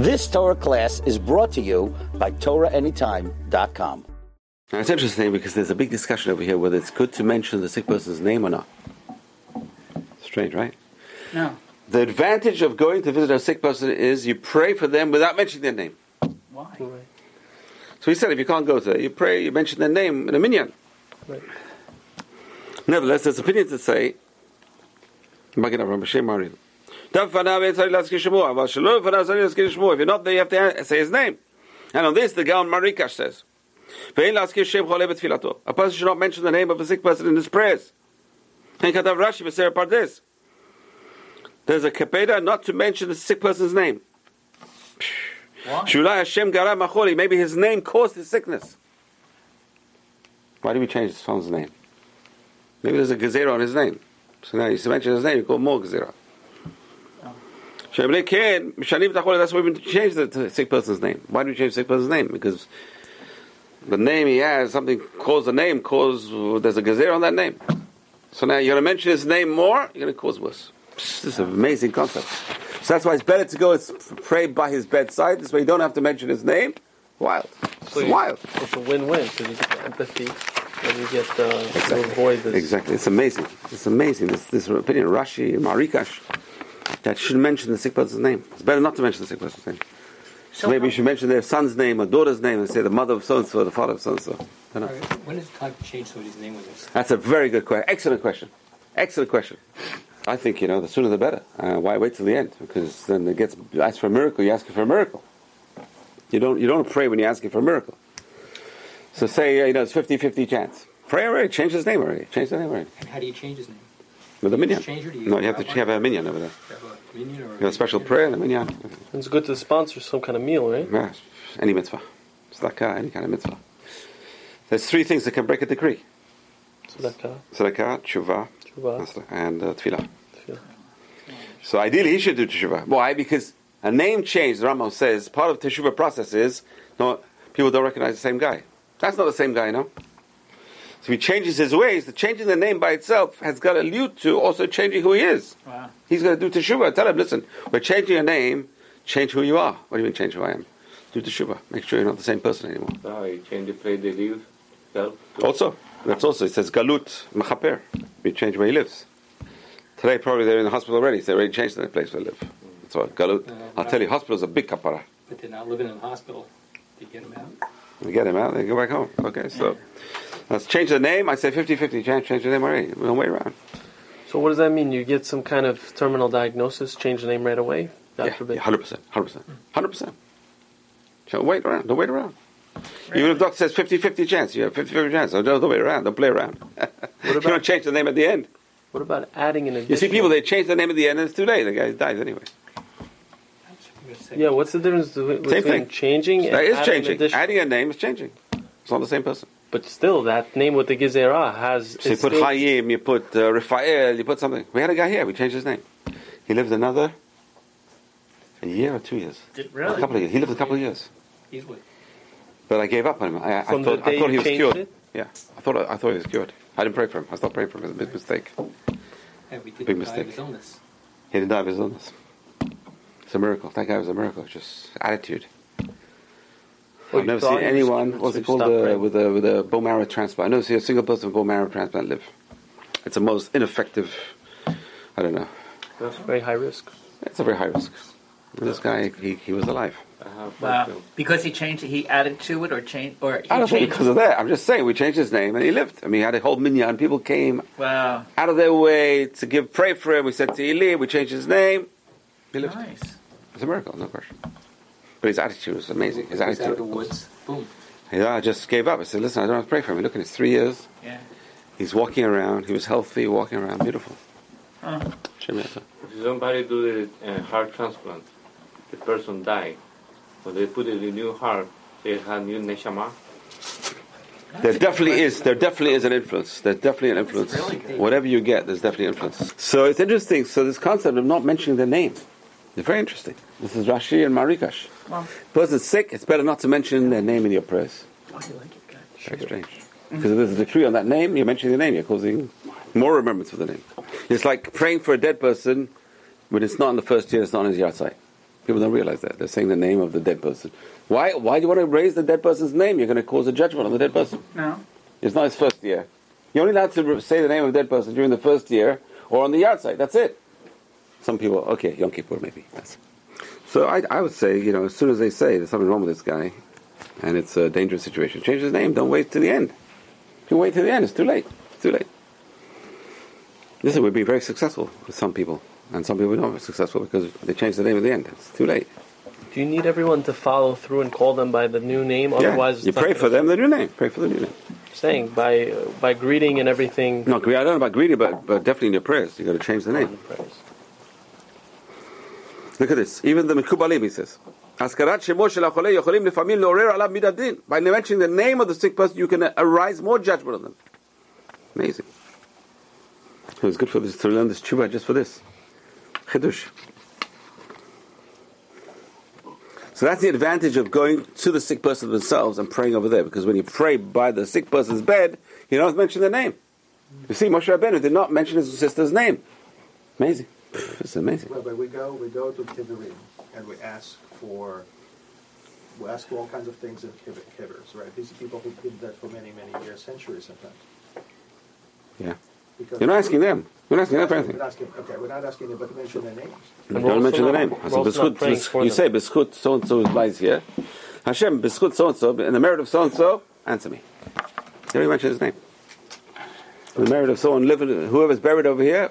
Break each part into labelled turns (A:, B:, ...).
A: This Torah class is brought to you by TorahAnytime.com.
B: Now it's interesting because there's a big discussion over here whether it's good to mention the sick person's name or not. Strange, right?
C: No.
B: The advantage of going to visit a sick person is you pray for them without mentioning their name.
C: Why?
B: So he said if you can't go there, you pray, you mention their name in a minyan.
D: Right.
B: Nevertheless, there's opinions that say, if you're not there, you have to say his name. And on this, the Gaon Marikash says, a person should not mention the name of a sick person in his prayers. And Katav Rashi B'Ser Pardes. There's a kapeda not to mention the sick person's name.
C: Why?
B: Shulai Hashem Gara Macholi. Maybe his name caused his sickness. Why do we change his phone's name? Maybe there's a gezerah on his name. So now you mention his name, you call more gezerah. Shemle Ken, Mishanim Tacholi, that's why we change the the sick person's name. Why do we change the sick person's name? Because the name he has, something caused the name, cause there's a gezerah on that name. So now you're going to mention his name more, you're going to cause worse. This is an amazing concept. So that's why it's better to go and pray by his bedside. This way you don't have to mention his name. Wild. It's
D: So you-
B: wild.
D: It's a win-win because you get the empathy and you get uh, to avoid this.
B: Exactly. It's amazing. It's amazing. This, this opinion, Rashi, Marikash, that shouldn't mention the sick person's name. It's better not to mention the sick person's name.
C: So
B: Maybe you should mention their son's name or daughter's name and say the mother of so and so, the father of so and so.
E: When is it time to change somebody's name with this?
B: That's a very good question. Excellent question. Excellent question. I think, you know, the sooner the better. Uh, why wait till the end? Because then it gets, you ask for a miracle, You ask for a miracle. You don't, you don't pray when you're asking for a miracle. So say, uh, you know, it's 50-50 chance. Pray already, change his name already. Change the name already.
E: And how do you change his name?
B: With a minyan.
E: Change or you
B: No, you have to
E: have
B: have a minyan over there.
E: You have a minyan or
B: You have a special prayer and a minyan.
D: It's good to sponsor some kind of meal, right?
B: Yeah, any mitzvah. Tzedakah, any kind of mitzvah. There's three things that can break a decree.
D: Tzedakah,
B: Tzedakah, tshuva,
D: tshuva,
B: and uh, tefillah.
D: tefillah.
B: So ideally, he should do teshuvah. Why? Because a name change, the Rambam says, part of the teshuvah process is no, people don't recognize the same guy. That's not the same guy, no. So he changes his ways. The changing the name by itself has got to allude to also changing who he is.
C: Wow.
B: He's going to do teshuvah. Tell him, listen, we're changing your name. Change who you are. What do you mean change who I am? Do teshuvah. Make sure you're not the same person anymore.
F: Ah, now you change the place they live. Self.
B: Also, that's also it says galut mechaper. We change where he lives. Today, probably they're in the hospital already. So they already changed the place where they live. That's what galut. Uh, I'll tell you, hospital's a big kapara.
E: But they're not living in the hospital. They get them out.
B: We get him out, they go back home. Okay, so let's change the name. I say 50-50. Change, change the name already. No way around.
D: So what does that mean? You get some kind of terminal diagnosis, change the name right away? God
B: Yeah,
D: forbid.
B: yeah, 100%. 100%. 100%. Don't wait around. Don't wait around. Even if the doctor says 50-50 chance, you have 50-50 chance. So don't, don't wait around. Don't play around. you
D: about-
B: don't change the name at the end.
D: What about adding an additional?
B: You see people, they change the name at the end and it's too late. The guy dies anyway.
D: Yeah, what's the difference between
B: Same thing.
D: changing and
B: That is
D: adding
B: changing.
D: additional-
B: Adding a name is changing. It's not the same person.
D: But still, that name with the Gezerah has.
B: So you put
D: still-
B: Chaim, you put uh, Raphael, you put something. We had a guy here, we changed his name. He lived another a year or two years.
C: Did,
B: A couple of years. He lived a couple of years.
E: Easily.
B: But I gave up on him. I, I thought, I thought he was cured.
D: it?
B: Yeah, I thought I thought he was cured. I didn't pray for him. I stopped praying for him. It was a big mistake.
E: And we did
B: Big mistake.
E: his illness.
B: He didn't die of his illness. It's a miracle. That guy was a miracle. Just attitude.
D: Well,
B: I've never seen anyone. What's it called? Uh, with a with a bone marrow transplant. I've never seen a single person with bone marrow transplant live. It's the most ineffective. I don't know.
D: That's very high risk.
B: It's a very high risk. This guy, he, he was alive.
C: Wow. Because he changed it, he added to it or changed, or he
B: I don't think
C: changed
B: because of that. I'm just saying we changed his name and he lived. I mean, he had a whole minyan. People came
C: Wow.
B: out of their way to give pray for him. We said to Eli, we changed his name. He lived.
C: Nice.
B: It's a miracle, no question. But his attitude was amazing. His
E: He's out of the woods. Boom.
B: Yeah, I just gave up. I said, listen, I don't have to pray for him. Look at it's three years.
C: Yeah.
B: He's walking around. He was healthy, walking around, beautiful.
C: Huh.
B: Shem
F: If somebody do the uh, heart transplant, the person die, so they put it in a new heart, they have new neshama.
B: There definitely is. There definitely is an influence. There's definitely an influence.
C: really.
B: Whatever you get, there's definitely influence. So it's interesting. So this concept of not mentioning their name is very interesting. This is Rashi and Marikash.
C: Well,
B: Person's sick. It's better not to mention their name in your prayers.
C: oh, you like it.
B: Very strange. Because if there's a decree on that name, you're mentioning the name. You're causing more remembrance of the name. It's like praying for a dead person when it's not in the first year. It's not on his yahrzeit. People don't realize that. They're saying the name of the dead person. Why, why do you want to raise the dead person's name? You're going to cause a judgment on the dead person.
C: No.
B: It's not his first year. You're only allowed to say the name of a dead person during the first year or on the yahrzeit. That's it. Some people, okay, Yom Kippur maybe. That's. So I, I would say, you know, as soon as they say there's something wrong with this guy and it's a dangerous situation, change his name. Don't wait to the end. If you wait to the end, it's too late. It's too late. This would be very successful with some people. And some people don't be successful because they change the name at the end. It's too late.
D: Do you need everyone to follow through and call them by the new name? Otherwise, it's
B: you
D: not
B: pray for them, the new name. Pray for the new name.
D: Saying by uh, by greeting and everything.
B: No, I don't know about greeting, but, but definitely in your prayers, you got to change the name. Look at this. Even the Mekubalim, he says. Askarat Shemosh Shel HaCholei Yocholim Lefamil Norer Midadin. By mentioning the name of the sick person, you can arise more judgment on them. Amazing. It was good for this to learn this chuba just for this. Chidush. So that's the advantage of going to the sick person themselves and praying over there, because when you pray by the sick person's bed, you don't mention their name. You see, Moshe Rabbeinu did not mention his sister's name. Amazing. It's amazing.
G: Well, but we go, we go to Kibbutz and we ask for, we ask for all kinds of things in Kibbutz, Kibbutz, right? These are people who did that for many, many years, centuries sometimes.
B: Yeah.
G: Because
B: You're not asking them. You're not asking them for anything.
G: We're not asking, okay, we're not asking them, but to mention their names.
B: You
D: And
B: don't
D: also
B: mention the name.
D: we're
B: I said,
D: also not
B: "B'schut-
D: praying
B: b'sch-
D: for
B: you
D: them.
B: say, B'schut so and so lies here. Hashem, B'schut so and so, in the merit of so and so, answer me. You don't mention his name. In the merit of so and living, whoever's buried over here,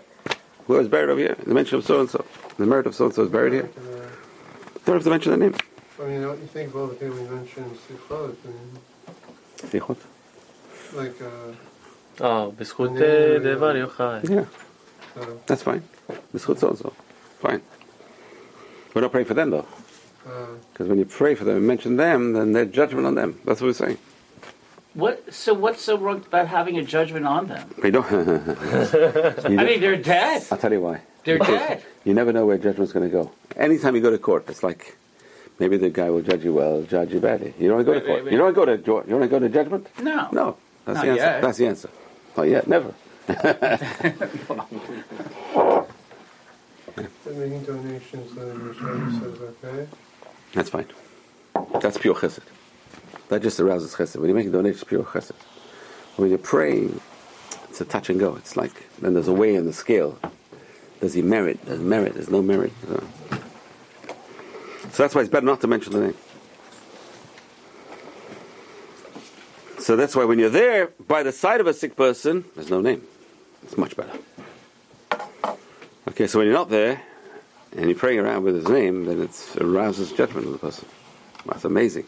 B: who is buried over here, the mention of so and so, the merit of so and so is buried here. Don't have to mention that name.
H: I mean, don't you think of all the people we mentioned, Sichot? Like, uh.
D: Oh, Bishut Devar Yochai.
B: Yeah.
H: So.
B: That's fine. Bishut so and so. Fine. We're not praying for them, though. Because when you pray for them and mention them, then their judgment on them. That's what we're saying.
C: What? So what's so wrong about having a judgment on them?
B: We don't. You
C: I
B: don't-
C: mean, they're dead.
B: I'll tell you why.
C: They're dead.
B: You never know where judgment's going to go. Anytime you go to court, it's like maybe the guy will judge you well, judge you badly. You don't want to go to
C: Wait,
B: court.
C: wait,
B: You don't want to go to jo- you want to go to judgment.
C: No.
B: No, that's
C: Not
B: the answer.
C: yet.
B: That's the answer. Not yet. Never.
H: making donations, then Yeshua says, okay,
B: That's fine. That's pure chesed. That just arouses chesed. When you make a donation, it's pure chesed. When you're praying, it's a touch and go. It's like then there's a way in the scale. Does he merit? There's merit. There's no merit. So, so that's why it's better not to mention the name. So that's why when you're there by the side of a sick person, there's no name. It's much better. Okay, so when you're not there and you're praying around with his name, then it arouses judgment of the person. That's amazing.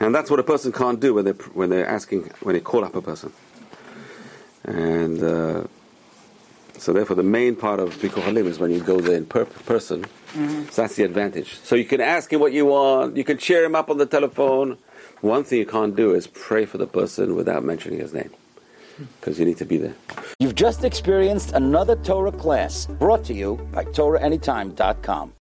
B: And that's what a person can't do when they're, when they're asking, when they call up a person. And uh, so, therefore, the main part of Bikur Cholim is when you go there in per- person. So that's the advantage. So you can ask him what you want, you can cheer him up on the telephone. One thing you can't do is pray for the person without mentioning his name, because you need to be there.
A: You've just experienced another Torah class brought to you by TorahAnytime.com.